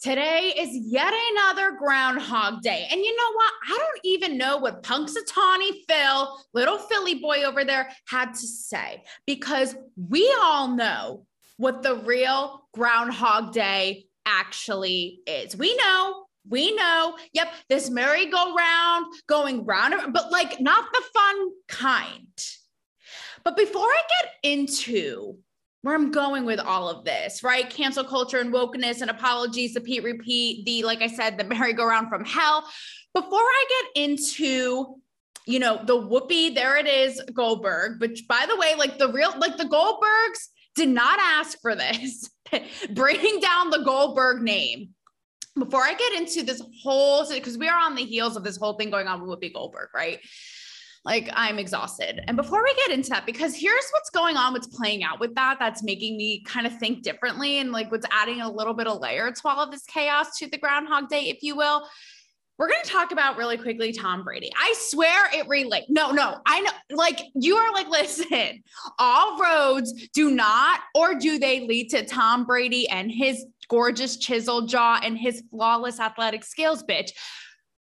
Today is yet another Groundhog Day. And you know what? I don't even know what Punxsutawney Phil, little Philly boy over there, had to say because we all know what the real Groundhog Day actually is. We know, we know, yep, this merry-go-round going round, but like not the fun kind. But before I get into where I'm going with all of this, right? Cancel culture and wokeness and apologies, the Pete repeat, the, like I said, the merry-go-round from hell. Before I get into, you know, the whoopee, there it is, Goldberg, which by the way, like the real, like the Goldbergs did not ask for this, bringing down the Goldberg name. Before I get into this whole, because we are on the heels of this whole thing going on with Whoopi Goldberg, right? Like I'm exhausted. And before we get into that, because here's what's going on, what's playing out with that, that's making me kind of think differently and like what's adding a little bit of layer to all of this chaos to the Groundhog Day, if you will. We're going to talk about really quickly Tom Brady. I swear it relates. No, no, I know. Like, you are like, listen, all roads do not or do they lead to Tom Brady and his gorgeous chisel jaw and his flawless athletic skills, bitch.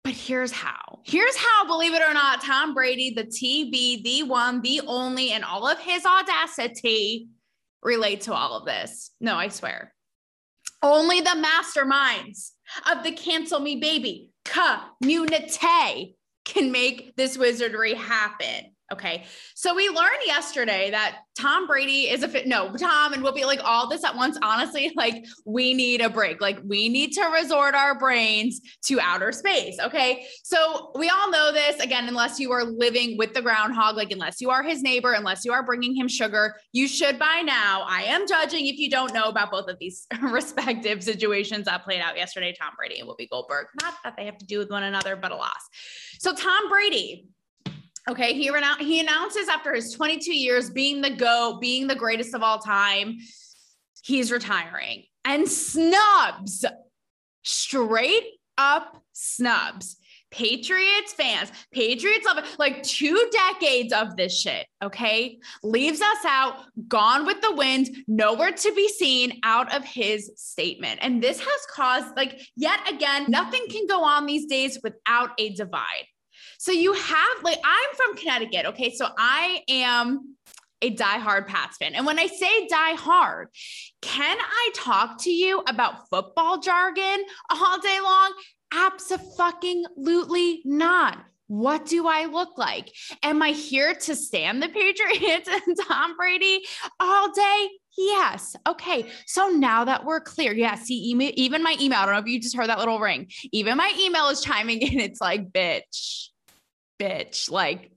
But here's how. Here's how, believe it or not, Tom Brady, the TB, the one, the only, and all of his audacity relate to all of this. No, I swear. Only the masterminds of the cancel me baby community can make this wizardry happen. Okay. So we learned yesterday that Tom Brady is a fit. No, Tom and we'll be like all this at once. Honestly, like we need a break. Like we need to resort our brains to outer space. Okay. So we all know this again, unless you are living with the groundhog, like unless you are his neighbor, unless you are bringing him sugar, you should by now. I am judging if you don't know about both of these respective situations that played out yesterday Tom Brady and Whoopi Goldberg. Not that they have to do with one another, but alas. So Tom Brady Okay, he renoun- he announces after his 22 years being the GOAT, being the greatest of all time, he's retiring. And snubs, straight up snubs. Patriots fans, Patriots love. Like two decades of this shit, okay? Leaves us out, gone with the wind, nowhere to be seen out of his statement. And this has caused, like, yet again, nothing can go on these days without a divide. So you have like I'm from Connecticut, okay? So I am a diehard Pats fan. And when I say die hard, can I talk to you about football jargon all day long? Absolutely not. What do I look like? Am I here to stand the Patriots and Tom Brady all day? Yes. Okay. So now that we're clear, yeah, see, even my email, I don't know if you just heard that little ring. Even my email is chiming in. It's like, bitch, bitch. Like,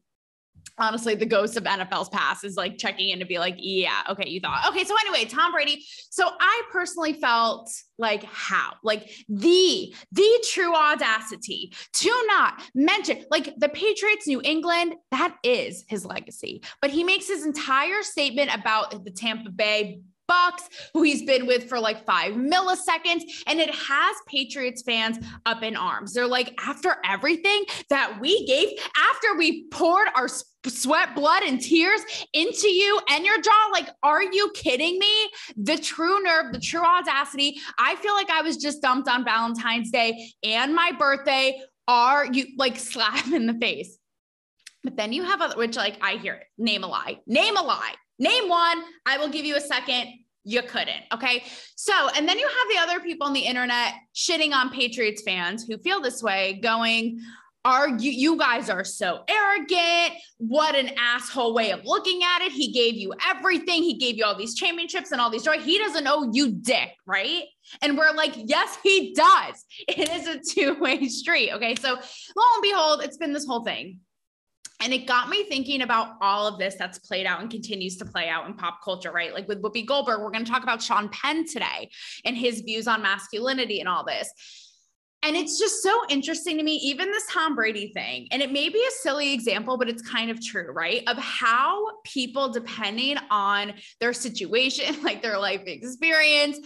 honestly, the ghost of NFL's past is like checking in to be like, yeah, okay, you thought. Okay. So, anyway, Tom Brady. So, I personally felt like how? Like, the, the true audacity to not mention, like, the Patriots, New England, that is his legacy. But he makes his entire statement about the Tampa Bay Bucks, who he's been with for like five milliseconds. And it has Patriots fans up in arms. They're like, after everything that we gave, after we poured our sweat, blood, and tears into you and your jaw, like, are you kidding me? The true nerve, the true audacity. I feel like I was just dumped on Valentine's Day and my birthday. Are you like slap in the face? But then you have other, which like I hear it. Name a lie. Name a lie. Name one. I will give you a second. You couldn't. Okay. So, and then you have the other people on the internet shitting on Patriots fans who feel this way, going, are you you guys are so arrogant what an asshole way of looking at it he gave you everything he gave you all these championships and all these joy he doesn't owe you dick right and we're like yes he does it is a two-way street okay so lo and behold it's been this whole thing and it got me thinking about all of this that's played out and continues to play out in pop culture, right? Like with Whoopi Goldberg, we're going to talk about Sean Penn today and his views on masculinity and all this. And it's just so interesting to me, even this Tom Brady thing. And it may be a silly example, but it's kind of true, right? Of how people, depending on their situation, like their life experience,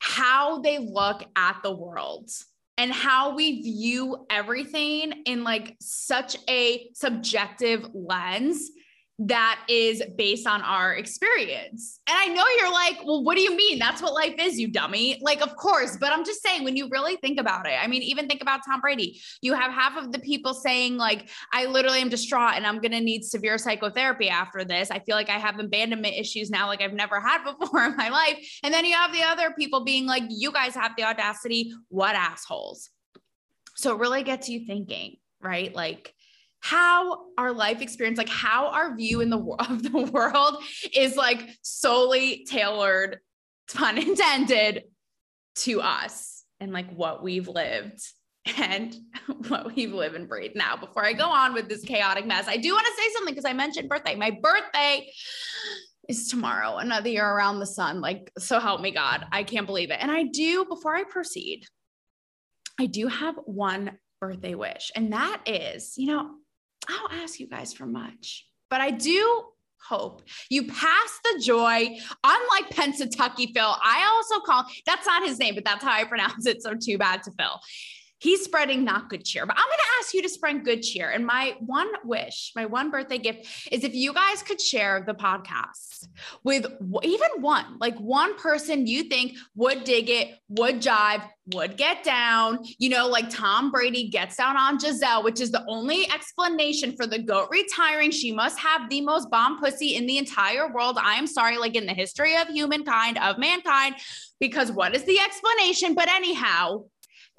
how they look at the world and how we view everything in like such a subjective lens that is based on our experience. And I know you're like, well, what do you mean? That's what life is, you dummy. Like, of course, but I'm just saying, when you really think about it, I mean, even think about Tom Brady. You have half of the people saying, like, I literally am distraught and I'm going to need severe psychotherapy after this. I feel like I have abandonment issues now, like I've never had before in my life. And then you have the other people being like, you guys have the audacity. What assholes? So it really gets you thinking, right? Like, how our life experience, like how our view in the of the world is like solely tailored, pun intended, to us and like what we've lived and what we've lived and breathed. Now, before I go on with this chaotic mess, I do want to say something because I mentioned birthday. My birthday is tomorrow, another year around the sun. Like, so help me God. I can't believe it. And I do, before I proceed, I do have one birthday wish, and that is, you know, I don't ask you guys for much, but I do hope you pass the joy. Unlike Pennsatucky Phil, I also call that's not his name, but that's how I pronounce it. So too bad to Phil he's spreading not good cheer. But I'm going to ask you to spread good cheer. And my one wish, my one birthday gift is if you guys could share the podcast with even one, like one person you think would dig it, would jive, would get down, you know, like Tom Brady gets down on Gisele, which is the only explanation for the GOAT retiring. She must have the most bomb pussy in the entire world. I am sorry, like in the history of humankind, of mankind, because what is the explanation? But anyhow,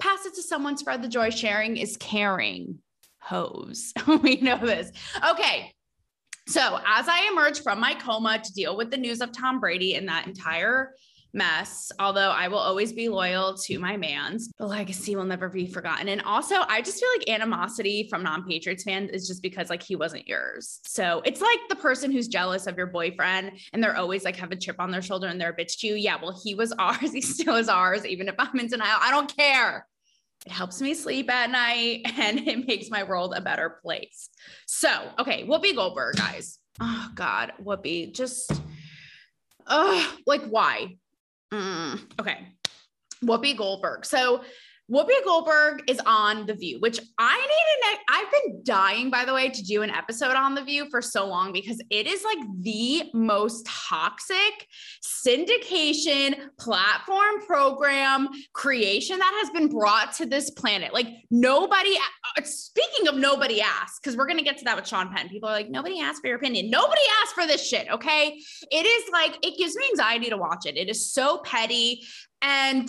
pass it to someone, spread the joy. Sharing is caring. Hose. we know this. Okay. So, as I emerge from my coma to deal with the news of Tom Brady and that entire mess, although I will always be loyal to my man's. The legacy will never be forgotten. And also, I just feel like animosity from non Patriots fans is just because like he wasn't yours. So it's like the person who's jealous of your boyfriend and they're always like have a chip on their shoulder and they're a bitch to you. Yeah, well, he was ours. He still is ours, even if I'm in denial. I don't care. It helps me sleep at night and it makes my world a better place. So, okay, Whoopi Goldberg, guys. Oh God, Whoopi, just, oh, like why? Mm, okay, Whoopi Goldberg. So Whoopi Goldberg is on The View, which I need an. I've been dying, by the way, to do an episode on The View for so long because it is like the most toxic syndication platform program creation that has been brought to this planet. Like nobody. Uh, speaking of nobody asked, because we're gonna get to that with Sean Penn. People are like, nobody asked for your opinion. Nobody asked for this shit. Okay, it is like it gives me anxiety to watch it. It is so petty and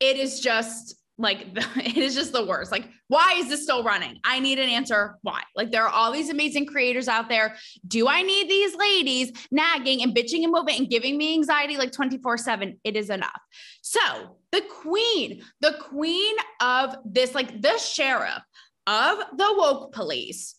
it is just like it is just the worst. Like, why is this still running? I need an answer. Why? Like, there are all these amazing creators out there. Do I need these ladies nagging and bitching and moving and giving me anxiety like 24 7? It is enough. So, the queen, the queen of this, like the sheriff of the woke police,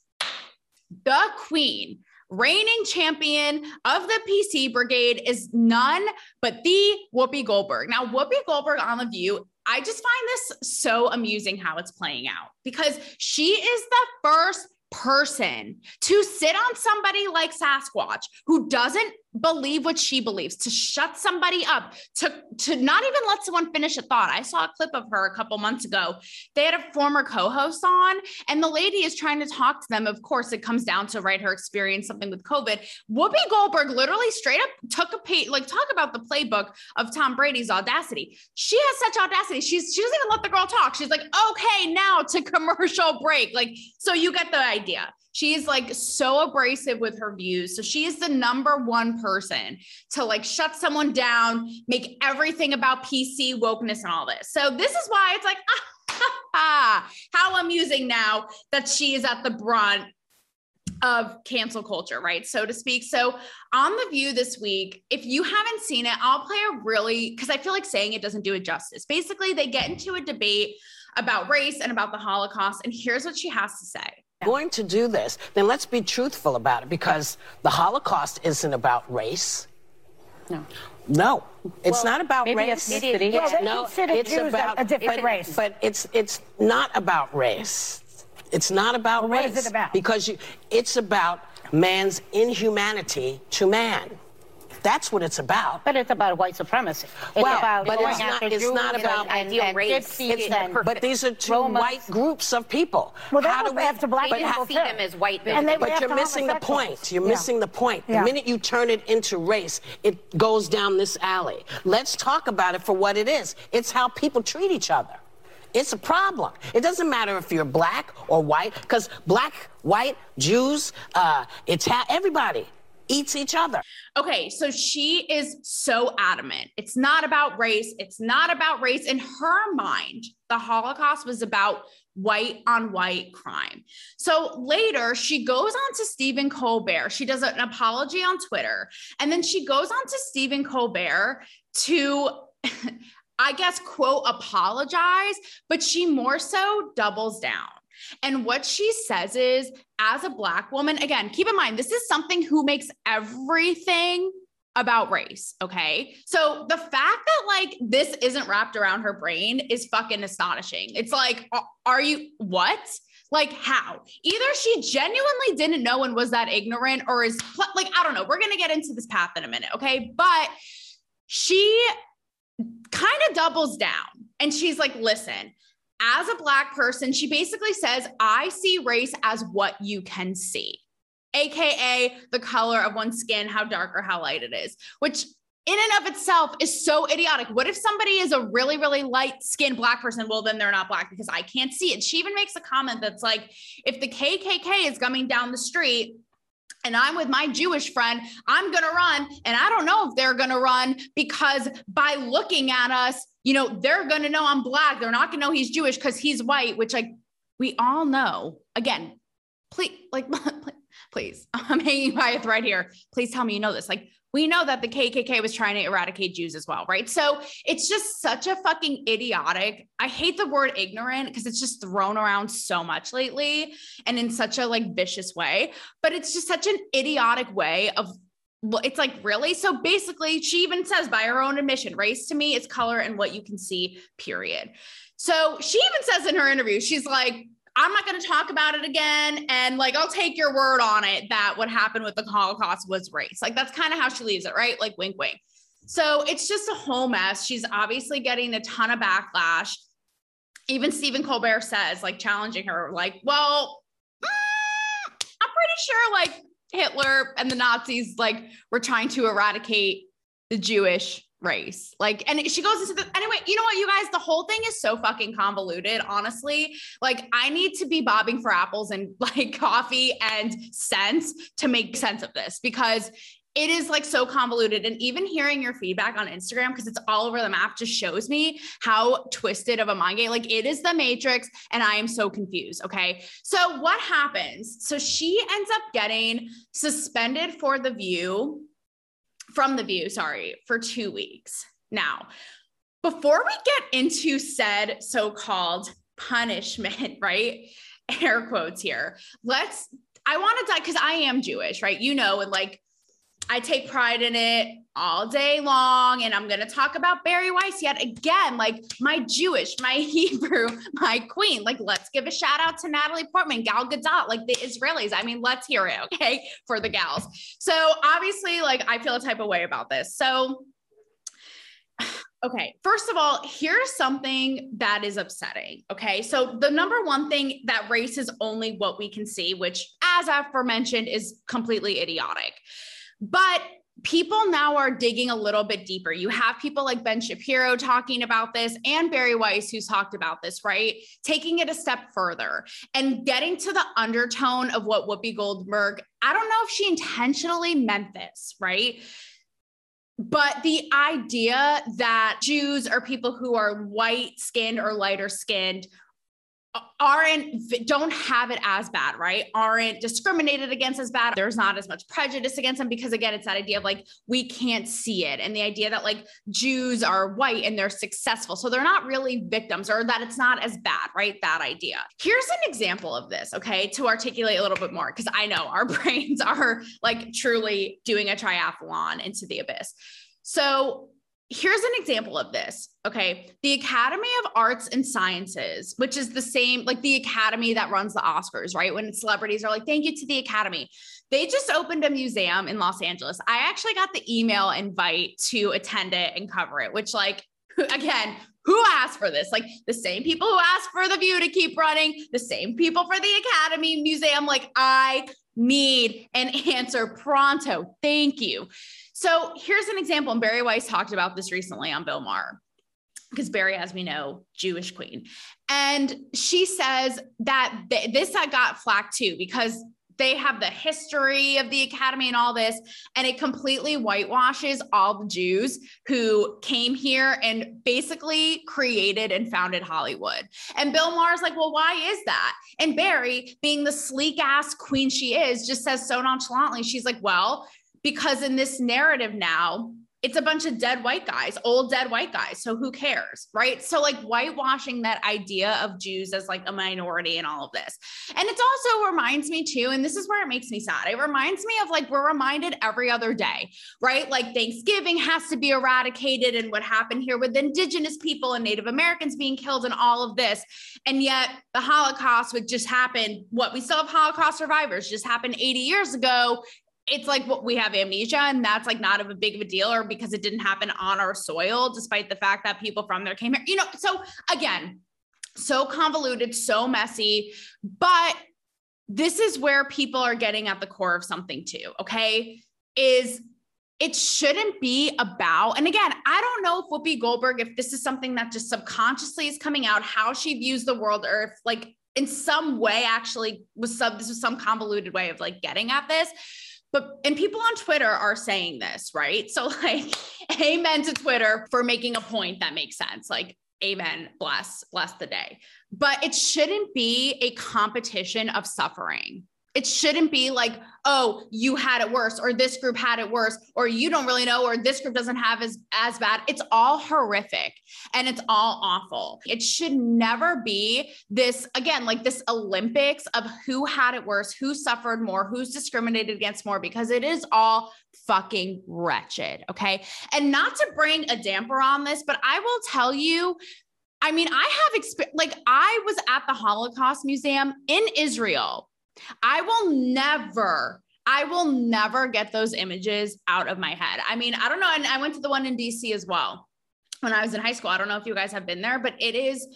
the queen reigning champion of the PC brigade is none but the Whoopi Goldberg. Now, Whoopi Goldberg on The View I just find this so amusing how it's playing out because she is the first person to sit on somebody like Sasquatch who doesn't believe what she believes, to shut somebody up, to, to not even let someone finish a thought. I saw a clip of her a couple months ago. They had a former co-host on, and the lady is trying to talk to them. Of course, it comes down to right her experience, something with COVID. Whoopi Goldberg literally straight up took a page, like talk about the playbook of Tom Brady's audacity. She has such audacity. She's she doesn't even let the girl talk. She's like, okay, now to commercial break. Like, so you get the idea. She's like so abrasive with her views. So she is the number one person to like shut someone down, make everything about PC wokeness and all this. So this is why it's like, ah, how amusing now that she is at the brunt of cancel culture, right? So to speak. So on the view this week, if you haven't seen it, I'll play a really because I feel like saying it doesn't do it justice. Basically, they get into a debate about race and about the Holocaust, and here's what she has to say going to do this, then let's be truthful about it because the Holocaust isn't about race. No. No, it's well, not about maybe race. Ethnicity. Well, no, it's Jews about a different it, race. But it's it's not about race. It's not about well, race. What is it about? Because you, it's about man's inhumanity to man. That's what it's about. But it's about white supremacy. It's well, about but going it's not, after it's Jews not about and, ideal and race. It's, and but these are two Romas. white groups of people. Well, that How was do we, after black but people how- see them as white And they But you're missing the point. You're Yeah. missing the point. Yeah. The minute you turn it into race, it goes down this alley. Let's talk about it for what it is. It's how people treat each other. It's a problem. It doesn't matter if you're black or white, because black, white, Jews, uh, Ita- everybody eats each other. Okay, so she is so adamant. It's not about race. It's not about race. In her mind, the Holocaust was about white on white crime. So later, she goes on to Stephen Colbert. She does an apology on Twitter. And then she goes on to Stephen Colbert to. I guess, quote, apologize, but she more so doubles down. And what she says is, as a Black woman, again, keep in mind, this is something who makes everything about race. Okay. So the fact that like this isn't wrapped around her brain is fucking astonishing. It's like, are you what? Like, how? Either she genuinely didn't know and was that ignorant, or is like, I don't know. We're going to get into this path in a minute. Okay. But she kind of doubles down and she's like, listen, as a Black person, she basically says, I see race as what you can see, AKA the color of one's skin, how dark or how light it is, which in and of itself is so idiotic. What if somebody is a really, really light skinned Black person? Well, then they're not Black because I can't see it. She even makes a comment that's like, if the KKK is coming down the street, and I'm with my Jewish friend, I'm going to run. And I don't know if they're going to run because by looking at us, you know, they're going to know I'm black. They're not going to know he's Jewish because he's white, which like we all know. Again, please, like, please, I'm hanging by a thread here. Please tell me you know this. Like, we know that the KKK was trying to eradicate Jews as well, right? So it's just such a fucking idiotic. I hate the word ignorant because it's just thrown around so much lately and in such a like vicious way, but it's just such an idiotic way of it's like really. So basically, she even says by her own admission, race to me is color and what you can see, period. So she even says in her interview, she's like, I'm not going to talk about it again. And like, I'll take your word on it that what happened with the Holocaust was race. Like, that's kind of how she leaves it, right? Like, wink, wink. So it's just a whole mess. She's obviously getting a ton of backlash. Even Stephen Colbert says, like, challenging her, like, well, mm, I'm pretty sure like Hitler and the Nazis, like, were trying to eradicate the Jewish race. Like, and she goes into the anyway, you know what, you guys, the whole thing is so fucking convoluted, honestly. Like, I need to be bobbing for apples and like coffee and sense to make sense of this because it is like so convoluted. And even hearing your feedback on Instagram, because it's all over the map, just shows me how twisted of a mind game. Like it is the matrix, and I am so confused. Okay. So what happens? So she ends up getting suspended for the view from the view, sorry, for two weeks. Now, before we get into said so called punishment, right? Air quotes here. Let's, I want to die because I am Jewish, right? You know, and like I take pride in it all day long. And I'm going to talk about Bari Weiss yet again, like my Jewish, my Hebrew, my queen. Like, let's give a shout out to Natalie Portman, Gal Gadot, like the Israelis. I mean, let's hear it, okay, for the gals. So, obviously, like, I feel a type of way about this. So, Okay, first of all, here's something that is upsetting. Okay, so the number one thing that race is only what we can see, which, as aforementioned, is completely idiotic. But people now are digging a little bit deeper. You have people like Ben Shapiro talking about this and Bari Weiss, who's talked about this, right? Taking it a step further and getting to the undertone of what Whoopi Goldberg, I don't know if she intentionally meant this, right? But the idea that Jews are people who are white skinned or lighter skinned aren't don't have it as bad right? Aren't discriminated against as bad. There's not as much prejudice against them because again it's that idea of like we can't see it and the idea that like jews are white and they're successful. So they're not really victims or that it's not as bad right? That idea. Here's an example of this okay to articulate a little bit more because i know our brains are like truly doing a triathlon into the abyss. So here's an example of this. Okay. The Academy of Arts and Sciences, which is the same, like the academy that runs the Oscars, right? When celebrities are like, thank you to the Academy. They just opened a museum in Los Angeles. I actually got the email invite to attend it and cover it, which, like, again, who asked for this? Like the same people who asked for the view to keep running, the same people for the Academy Museum. Like, I need an answer pronto. Thank you. So here's an example. And Bari Weiss talked about this recently on Bill Maher because Bari, as we know, Jewish queen. And she says that th- this got flack too because they have the history of the academy and all this and it completely whitewashes all the jews who came here and basically created and founded hollywood and bill maher's like well why is that and bari being the sleek ass queen she is just says so nonchalantly she's like well because in this narrative now it's a bunch of dead white guys, old dead white guys. So who cares? Right. So, like, whitewashing that idea of Jews as like a minority and all of this. And it also reminds me, too, and this is where it makes me sad. It reminds me of like we're reminded every other day, right? Like, Thanksgiving has to be eradicated and what happened here with Indigenous people and Native Americans being killed and all of this. And yet, the Holocaust would just happen. What we still have Holocaust survivors just happened 80 years ago it's like what we have amnesia and that's like not of a big of a deal or because it didn't happen on our soil despite the fact that people from there came here you know? So again so convoluted so messy but this is where people are getting at the core of something too okay? Is it shouldn't be about and again i don't know if whoopi goldberg if this is something that just subconsciously is coming out how she views the world or if like in some way actually was some this was some convoluted way of like getting at this but and people on Twitter are saying this, right? So like amen to Twitter for making a point that makes sense. Like amen, bless, bless the day. But it shouldn't be a competition of suffering. It shouldn't be like, oh, you had it worse, or this group had it worse, or you don't really know, or this group doesn't have as as bad. It's all horrific and it's all awful. It should never be this again, like this Olympics of who had it worse, who suffered more, who's discriminated against more, because it is all fucking wretched. Okay. And not to bring a damper on this, but I will tell you I mean, I have experience, like, I was at the Holocaust Museum in Israel I will never, I will never get those images out of my head. I mean, I don't know. And I went to the one in DC as well when I was in high school. I don't know if you guys have been there, but it is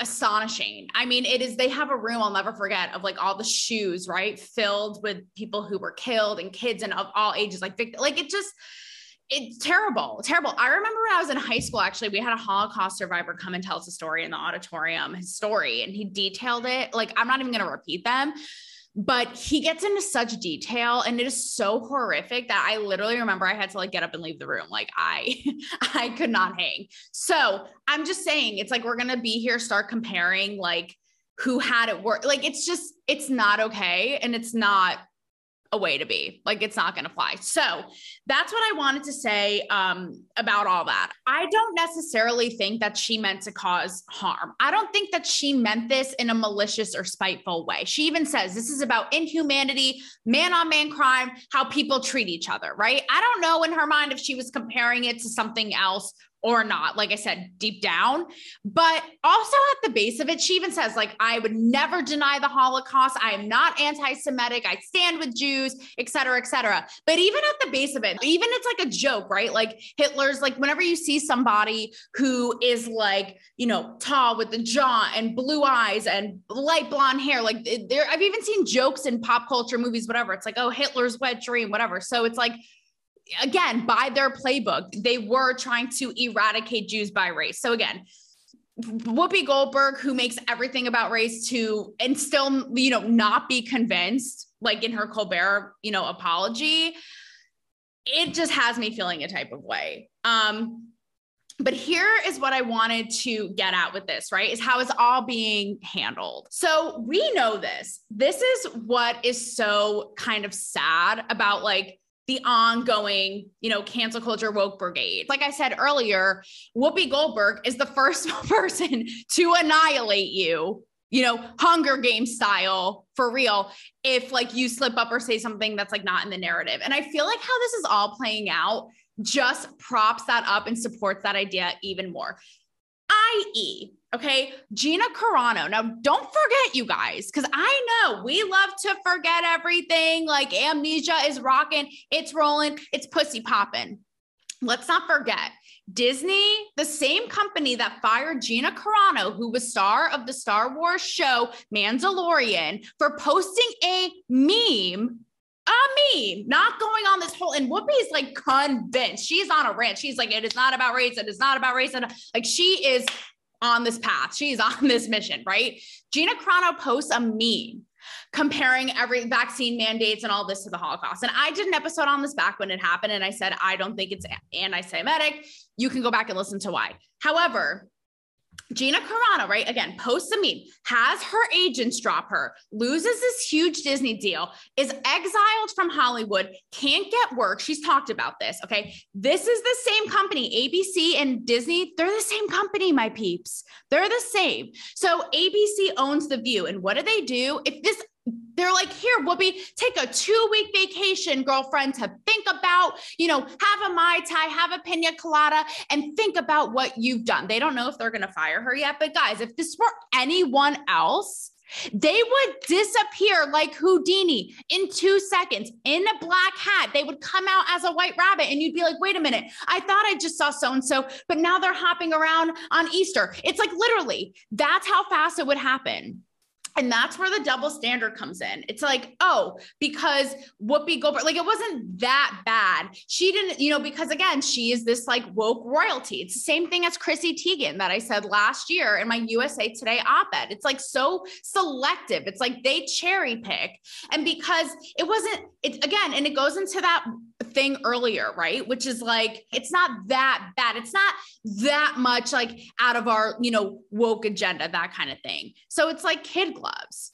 astonishing. I mean, it is, they have a room I'll never forget of like all the shoes, right? Filled with people who were killed and kids and of all ages, like, like it just, it's terrible, terrible. I remember when I was in high school, actually, we had a Holocaust survivor come and tell us a story in the auditorium, his story, and he detailed it. Like, I'm not even going to repeat them, but he gets into such detail and it is so horrific that I literally remember I had to like get up and leave the room. Like, I, I could not hang. So I'm just saying, it's like we're going to be here, start comparing like who had it work. Like, it's just, it's not okay. And it's not a way to be. Like it's not going to fly. So that's what I wanted to say um, about all that. I don't necessarily think that she meant to cause harm. I don't think that she meant this in a malicious or spiteful way. She even says this is about inhumanity, man on man crime, how people treat each other, right? I don't know in her mind if she was comparing it to something else or not, like I said, deep down. But also at the base of it, she even says, like, I would never deny the Holocaust. I am not anti-Semitic. I stand with Jews, et cetera, et cetera. But even at the base of it, even it's like a joke, right? Like Hitler's like whenever you see somebody who is like, you know, tall with the jaw and blue eyes and light blonde hair, like there, I've even seen jokes in pop culture movies, whatever. It's like, oh, Hitler's wet dream, whatever. So it's like again, by their playbook, they were trying to eradicate Jews by race. So again, Whoopi Goldberg, who makes everything about race to and still, you know, not be convinced, like in her Colbert, you know, apology, it just has me feeling a type of way. Um, but here is what I wanted to get at with this, right? Is how it's all being handled. So we know this. This is what is so kind of sad about like the ongoing, you know, cancel culture woke brigade. Like I said earlier, Whoopi Goldberg is the first person to annihilate you, you know, Hunger Game style for real, if like you slip up or say something that's like not in the narrative. And I feel like how this is all playing out just props that up and supports that idea even more. I.e., okay, Gina Carano. Now, don't forget, you guys, because I know we love to forget everything. Like amnesia is rocking, it's rolling, it's pussy popping. Let's not forget Disney, the same company that fired Gina Carano, who was star of the Star Wars show Mandalorian, for posting a meme a meme, not going on this whole. And Whoopi is like convinced. She's on a rant. She's like, it is not about race. It is not about race. And like she is on this path. She's on this mission, right? Gina Carano posts a meme comparing every vaccine mandates and all this to the Holocaust. And I did an episode on this back when it happened. And I said, I don't think it's anti Semitic. You can go back and listen to why. However, Gina Carano, right? Again, posts a meme, has her agents drop her, loses this huge Disney deal, is exiled from Hollywood, can't get work. She's talked about this. Okay. This is the same company, ABC and Disney. They're the same company, my peeps. They're the same. So ABC owns The View. And what do they do? If this they're like, here, Whoopi, take a two week vacation, girlfriend, to think about, you know, have a Mai Tai, have a pina colada, and think about what you've done. They don't know if they're going to fire her yet. But guys, if this were anyone else, they would disappear like Houdini in two seconds in a black hat. They would come out as a white rabbit, and you'd be like, wait a minute, I thought I just saw so and so, but now they're hopping around on Easter. It's like literally, that's how fast it would happen. And that's where the double standard comes in. It's like, oh, because Whoopi Goldberg, like it wasn't that bad. She didn't, you know, because again, she is this like woke royalty. It's the same thing as Chrissy Teigen that I said last year in my USA Today op ed. It's like so selective. It's like they cherry pick. And because it wasn't, it's again, and it goes into that thing earlier, right? Which is like, it's not that bad. It's not that much like out of our, you know, woke agenda, that kind of thing. So it's like kid gloves.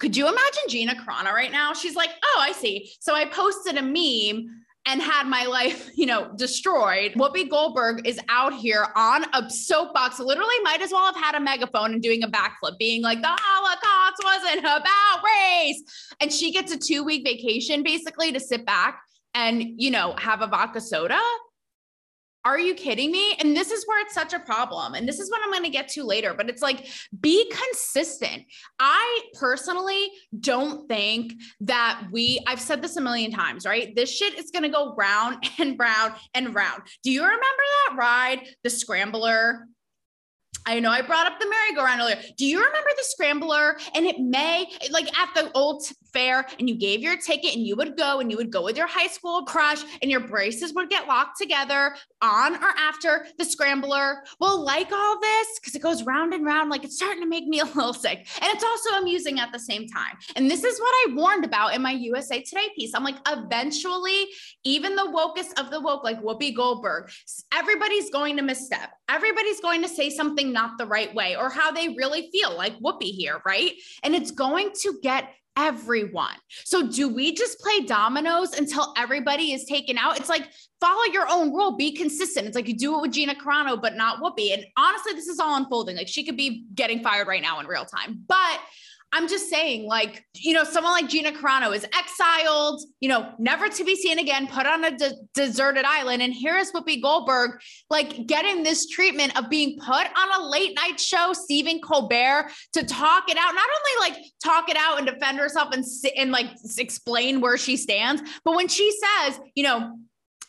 Could you imagine Gina Carano right now? She's like, oh, I see. So I posted a meme and had my life, you know, destroyed. Whoopi Goldberg is out here on a soapbox, literally might as well have had a megaphone and doing a backflip, being like, the Holocaust wasn't about race. And she gets a two week vacation basically to sit back and, you know, have a vodka soda. Are you kidding me? And this is where it's such a problem. And this is what I'm going to get to later, but it's like be consistent. I personally don't think that we, I've said this a million times, right? This shit is going to go round and round and round. Do you remember that ride, the scrambler? I know I brought up the merry-go-round earlier. Do you remember the scrambler? And it may, like at the old fair, and you gave your ticket and you would go and you would go with your high school crush and your braces would get locked together on or after the scrambler. Well, like all this, because it goes round and round, like it's starting to make me a little sick. And it's also amusing at the same time. And this is what I warned about in my USA Today piece. I'm like, eventually, even the wokest of the woke, like Whoopi Goldberg, everybody's going to misstep. Everybody's going to say something not the right way or how they really feel, like Whoopi here, right? And it's going to get everyone. So do we just play dominoes until everybody is taken out? It's like follow your own rule, be consistent. It's like you do it with Gina Carano, but not Whoopi. And honestly, this is all unfolding. Like she could be getting fired right now in real time. But I'm just saying, like, you know, someone like Gina Carano is exiled, you know, never to be seen again, put on a de- deserted island. And here is Whoopi Goldberg, like, getting this treatment of being put on a late night show, Stephen Colbert, to talk it out, not only like talk it out and defend herself and and like explain where she stands, but when she says, you know,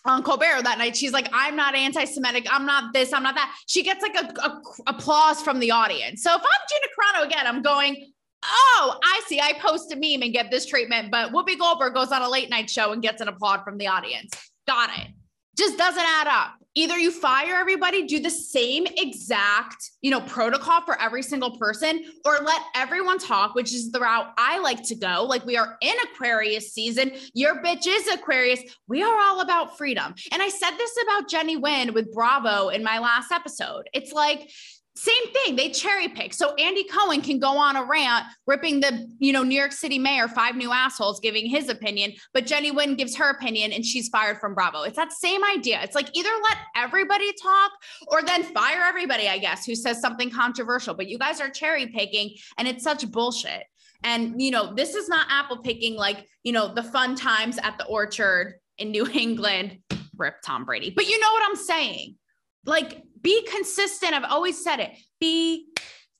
on Colbert that night, she's like, I'm not anti Semitic. I'm not this. I'm not that. She gets like a, a, applause from the audience. So if I'm Gina Carano again, I'm going, oh, I see. I post a meme and get this treatment, but Whoopi Goldberg goes on a late night show and gets an applaud from the audience. Got it. Just doesn't add up. Either you fire everybody, do the same exact, you know, protocol for every single person, or let everyone talk, which is the route I like to go. Like we are in Aquarius season. Your bitch is Aquarius. We are all about freedom. And I said this about Jennie Nguyen with Bravo in my last episode. It's like same thing they cherry pick. So andy cohen can go on a rant ripping the you know new york city mayor five new assholes giving his opinion but jennie Nguyen gives her opinion and she's fired from bravo. It's that same idea. It's like either let everybody talk or then fire everybody i guess who says something controversial but you guys are cherry picking and it's such bullshit. And you know this is not apple picking like you know the fun times at the orchard in new england. Rip Tom Brady. But you know what I'm saying? Like, be consistent. I've always said it. Be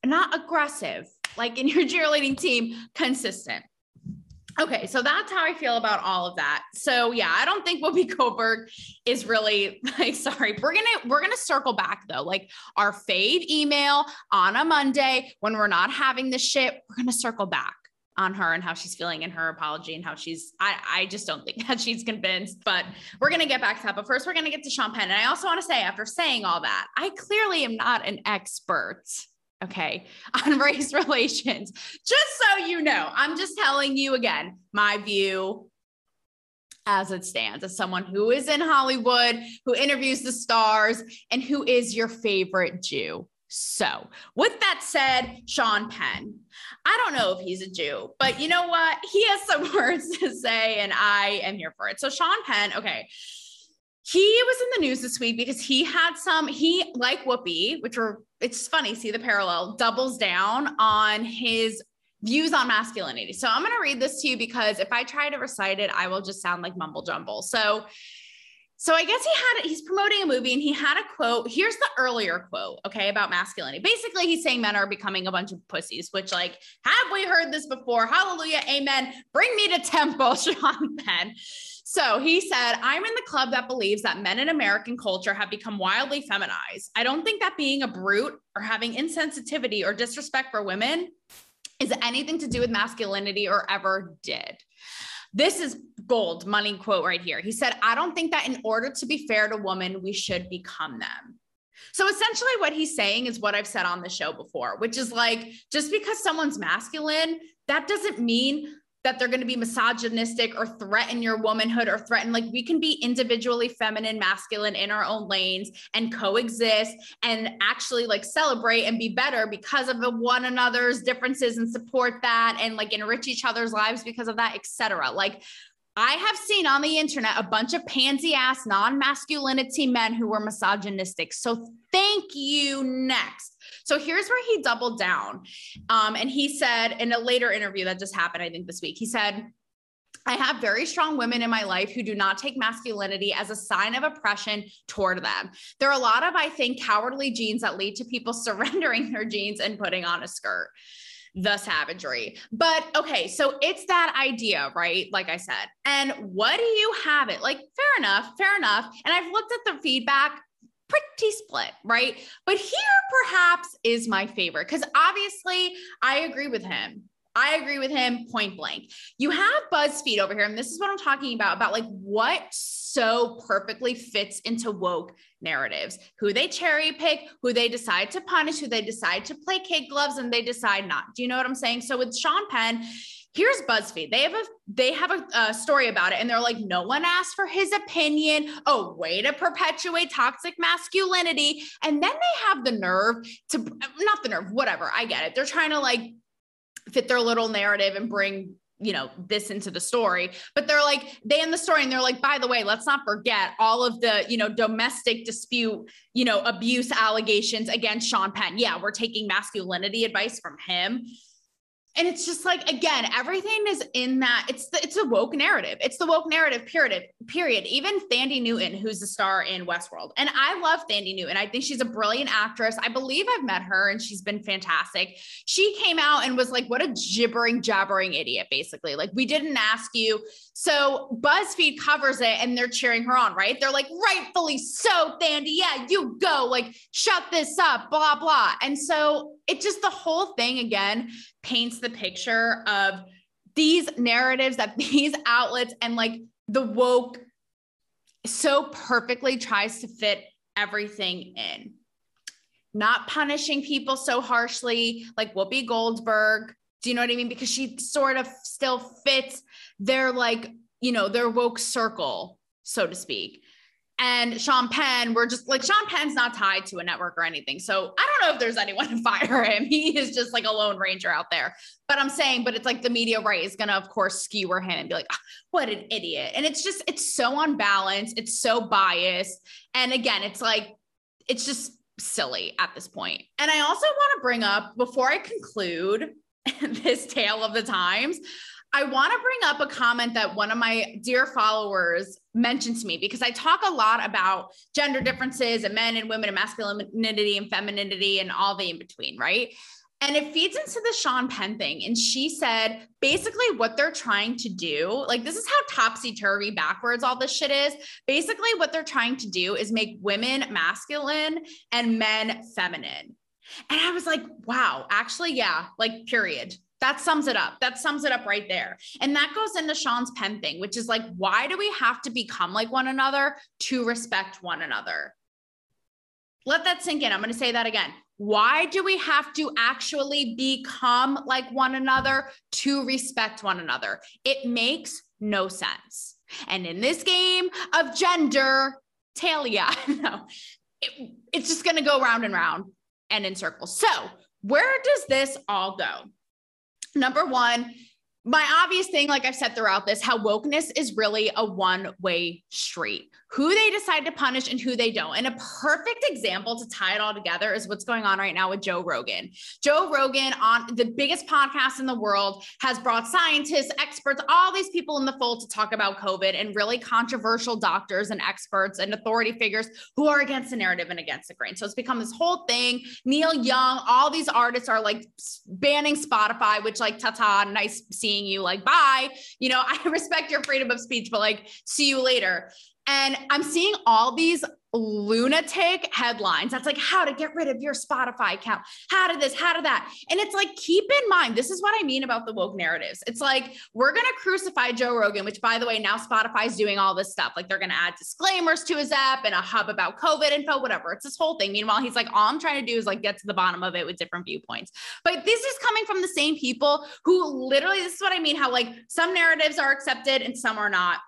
not aggressive, like in your cheerleading team, consistent. Okay, so that's how I feel about all of that. So yeah, I don't think Whoopi Goldberg is really like sorry. We're gonna we're gonna circle back though. Like our fave email on a Monday when we're not having the shit, we're gonna circle back on her and how she's feeling in her apology and how she's I, I just don't think that she's convinced but we're to get back to that but first we're to get to Sean Penn and I also want to say after saying all that I clearly am not an expert okay, on race relations. Just so you know, I'm just telling you again my view as it stands as someone who is in Hollywood, who interviews the stars, and who is your favorite Jew. So, with that said, Sean Penn, I don't know if he's a Jew, but you know what? He has some words to say, and I am here for it. So, Sean Penn, okay he was in the news this week because he had some he like whoopi which were it's funny see the parallel doubles down on his views on masculinity so i'm going to read this to you because if i try to recite it i will just sound like mumble jumble so so I guess he had he's promoting a movie and he had a quote. Here's the earlier quote, okay, about masculinity. Basically, he's saying men are becoming a bunch of pussies, which like, have we heard this before? Hallelujah, amen. Bring me to temple, Sean Penn. So he said, I'm in the club that believes that men in American culture have become wildly feminized. I don't think that being a brute or having insensitivity or disrespect for women is anything to do with masculinity or ever did. This is gold money quote right here. He said, I don't think that in order to be fair to women, we should become them. So essentially, what he's saying is what I've said on the show before, which is like just because someone's masculine, that doesn't mean that they're going to be misogynistic or threaten your womanhood or threaten like we can be individually feminine masculine in our own lanes and coexist and actually like celebrate and be better because of one another's differences and support that and like enrich each other's lives because of that etc like I have seen on the internet a bunch of pansy ass non masculinity men who were misogynistic. So thank you. Next. So here's where he doubled down. Um, and he said in a later interview that just happened, I think this week, he said, I have very strong women in my life who do not take masculinity as a sign of oppression toward them. There are a lot of, I think, cowardly genes that lead to people surrendering their genes and putting on a skirt the savagery. But okay, so it's that idea, right? Like I said. And what do you have it? Like, fair enough, fair enough. And I've looked at the feedback pretty split, right? But here perhaps is my favorite because obviously I agree with him. I agree with him point blank. You have BuzzFeed over here, and this is what I'm talking about about like what so perfectly fits into woke narratives who they cherry pick, who they decide to punish, who they decide to play kid gloves, and they decide not. Do you know what I'm saying? So with Sean Penn, here's BuzzFeed. They have a they have a, a, story about it, and they're like, no one asked for his opinion. Oh, way to perpetuate toxic masculinity, and then they have the nerve to not the nerve, whatever. I get it. They're trying to like fit their little narrative and bring you know this into the story. But they're like they in the story and they're like by the way let's not forget all of the you know domestic dispute you know abuse allegations against Sean Penn. Yeah we're taking masculinity advice from him and it's just like again everything is in that it's the, it's a woke narrative. It's the woke narrative period period. Even thandie Newton who's the star in Westworld. And I love thandie Newton. I think she's a brilliant actress. I believe I've met her and she's been fantastic. She came out and was like what a gibbering jabbering idiot basically. Like we didn't ask you. So BuzzFeed covers it and they're cheering her on right? They're like rightfully so thandie yeah you go. Like shut this up blah blah. And so it just the whole thing again paints the picture of these narratives that these outlets and like the woke so perfectly tries to fit everything in. Not punishing people so harshly, like Whoopi Goldberg. Do you know what I mean? Because she sort of still fits their like, you know, their woke circle, so to speak and Sean Penn, we're just like Sean Penn's not tied to a network or anything. So I don't know if there's anyone to fire him. He is just like a lone ranger out there. But I'm saying, but it's like the media right is gonna, of course, skewer him and be like, oh, what an idiot. And it's just, it's so unbalanced, it's so biased. And again, it's like, it's just silly at this point. And I also want to bring up before I conclude this tale of the times. I want to bring up a comment that one of my dear followers mentioned to me because I talk a lot about gender differences and men and women and masculinity and femininity and all the in between, right? And it feeds into the Sean Penn thing. And she said basically what they're trying to do, like, this is how topsy turvy backwards all this shit is. Basically, what they're trying to do is make women masculine and men feminine. And I was like, wow, actually, yeah, like, period. That sums it up. That sums it up right there. And that goes into Sean's pen thing, which is like, why do we have to become like one another to respect one another? Let that sink in. I'm going to say that again. Why do we have to actually become like one another to respect one another? It makes no sense. And in this game of gender, Talia, no, it, it's just going to go round and round and in circles. So, where does this all go? Number one, my obvious thing, like I've said throughout this, how wokeness is really a one way street. Who they decide to punish and who they don't. And a perfect example to tie it all together is what's going on right now with Joe Rogan. Joe Rogan, on the biggest podcast in the world, has brought scientists, experts, all these people in the fold to talk about COVID and really controversial doctors and experts and authority figures who are against the narrative and against the grain. So it's become this whole thing. Neil Young, all these artists are like banning Spotify, which, like, ta ta, nice seeing you like bye you know i respect your freedom of speech but like see you later and i'm seeing all these lunatic headlines that's like how to get rid of your Spotify account, how to this, how to that. And it's like, keep in mind, this is what I mean about the woke narratives. It's like, we're going to crucify Joe Rogan, which by the way, now Spotify's doing all this stuff. Like they're going to add disclaimers to his app and a hub about COVID info, whatever. It's this whole thing. Meanwhile, he's like, all I'm trying to do is like get to the bottom of it with different viewpoints. But this is coming from the same people who literally, this is what I mean, how like some narratives are accepted and some are not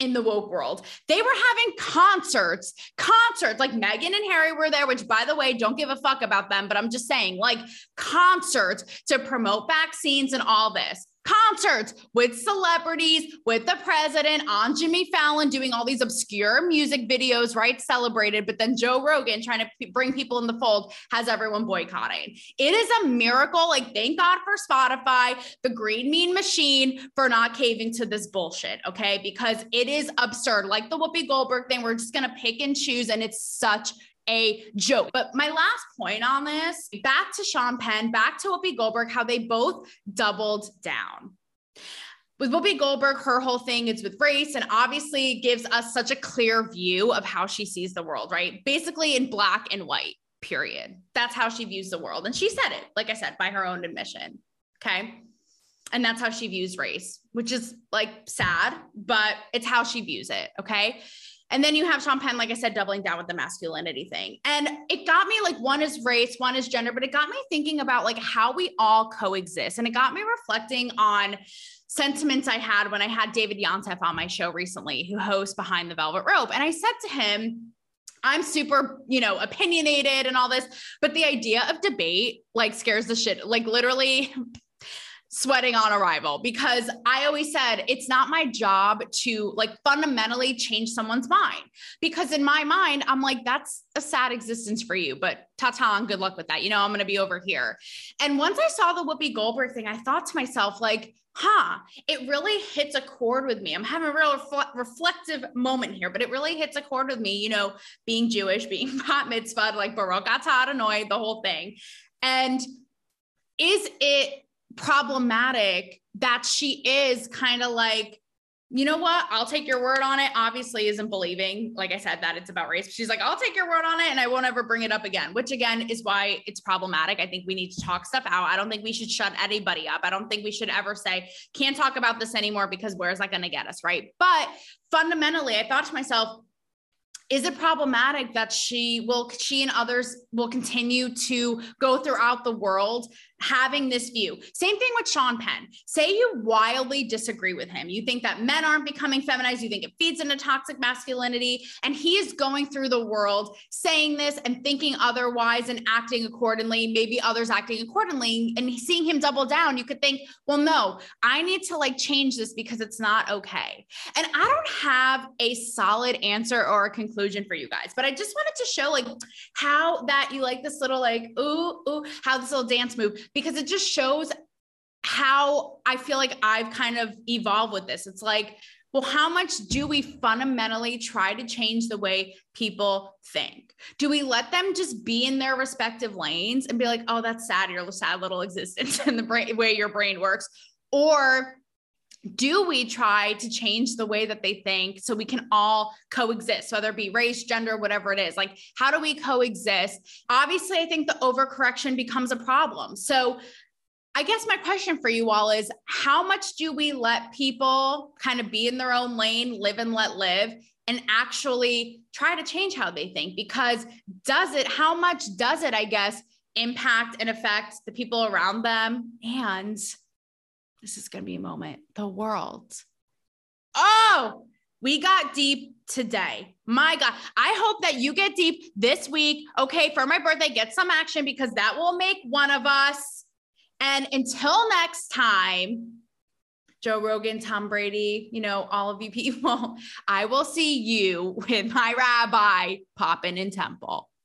in the woke world. They were having concerts, concerts like Meghan and Harry were there, which by the way, don't give a fuck about them, but I'm just saying, like concerts to promote vaccines and all this concerts with celebrities, with the president on Jimmy Fallon doing all these obscure music videos, right? Celebrated. But then Joe Rogan trying to p- bring people in the fold has everyone boycotting. It is a miracle. Like, thank God for Spotify, the green mean machine for not caving to this bullshit. Okay. Because it is absurd. Like the Whoopi Goldberg thing, we're just going to pick and choose. And it's such a joke. But my last point on this, back to Sean Penn, back to Whoopi Goldberg, how they both doubled down. With Whoopi Goldberg, her whole thing is with race and obviously gives us such a clear view of how she sees the world, right? Basically in black and white, period. That's how she views the world. And she said it, like I said, by her own admission. Okay. And that's how she views race, which is like sad, but it's how she views it. Okay. And then you have Sean Penn, like I said, doubling down with the masculinity thing. And it got me like one is race, one is gender, but it got me thinking about like how we all coexist. And it got me reflecting on sentiments I had when I had David Yontef on my show recently, who hosts Behind the Velvet Rope. And I said to him, I'm super, you know, opinionated and all this, but the idea of debate like scares the shit. Like literally, sweating on arrival because I always said it's not my job to like fundamentally change someone's mind. Because in my mind, I'm like, that's a sad existence for you, but ta ta, and good luck with that. You know, I'm going to be over here. And once I saw the Whoopi Goldberg thing, I thought to myself, like, huh, it really hits a chord with me. I'm having a real refle- reflective moment here, but it really hits a chord with me, you know, being Jewish, being bat mitzvah, like Baruch atah Adonai, the whole thing. And is it problematic that she is kind of like, you know what? I'll take your word on it. Obviously, isn't believing, like I said, that it's about race. She's like, I'll take your word on it and I won't ever bring it up again, which again is why it's problematic. I think we need to talk stuff out. I don't think we should shut anybody up. I don't think we should ever say, can't talk about this anymore because where's that going to get us? Right. But fundamentally, I thought to myself, is it problematic that she will she and others will continue to go throughout the world having this view. Same thing with Sean Penn. Say you wildly disagree with him. You think that men aren't becoming feminized. You think it feeds into toxic masculinity. And he is going through the world saying this and thinking otherwise and acting accordingly, maybe others acting accordingly. And seeing him double down, you could think, well, no, I need to like change this because it's not okay. And I don't have a solid answer or a conclusion for you guys, but I just wanted to show like how that you like this little like, ooh, ooh, how this little dance move because it just shows how I feel like I've kind of evolved with this. It's like, well, how much do we fundamentally try to change the way people think? Do we let them just be in their respective lanes and be like, oh, that's sad, your sad little existence and the brain, way your brain works? Or do we try to change the way that they think so we can all coexist, whether it be race, gender, whatever it is? Like, how do we coexist? Obviously, I think the overcorrection becomes a problem. So, I guess my question for you all is how much do we let people kind of be in their own lane, live and let live, and actually try to change how they think? Because does it, how much does it, I guess, impact and affect the people around them? And this is going to be a moment, the world. Oh, we got deep today. My God, I hope that you get deep this week. Okay, for my birthday, get some action because that will make one of us. And until next time, Joe Rogan, Tom Brady, you know, all of you people, I will see you with my rabbi popping in temple.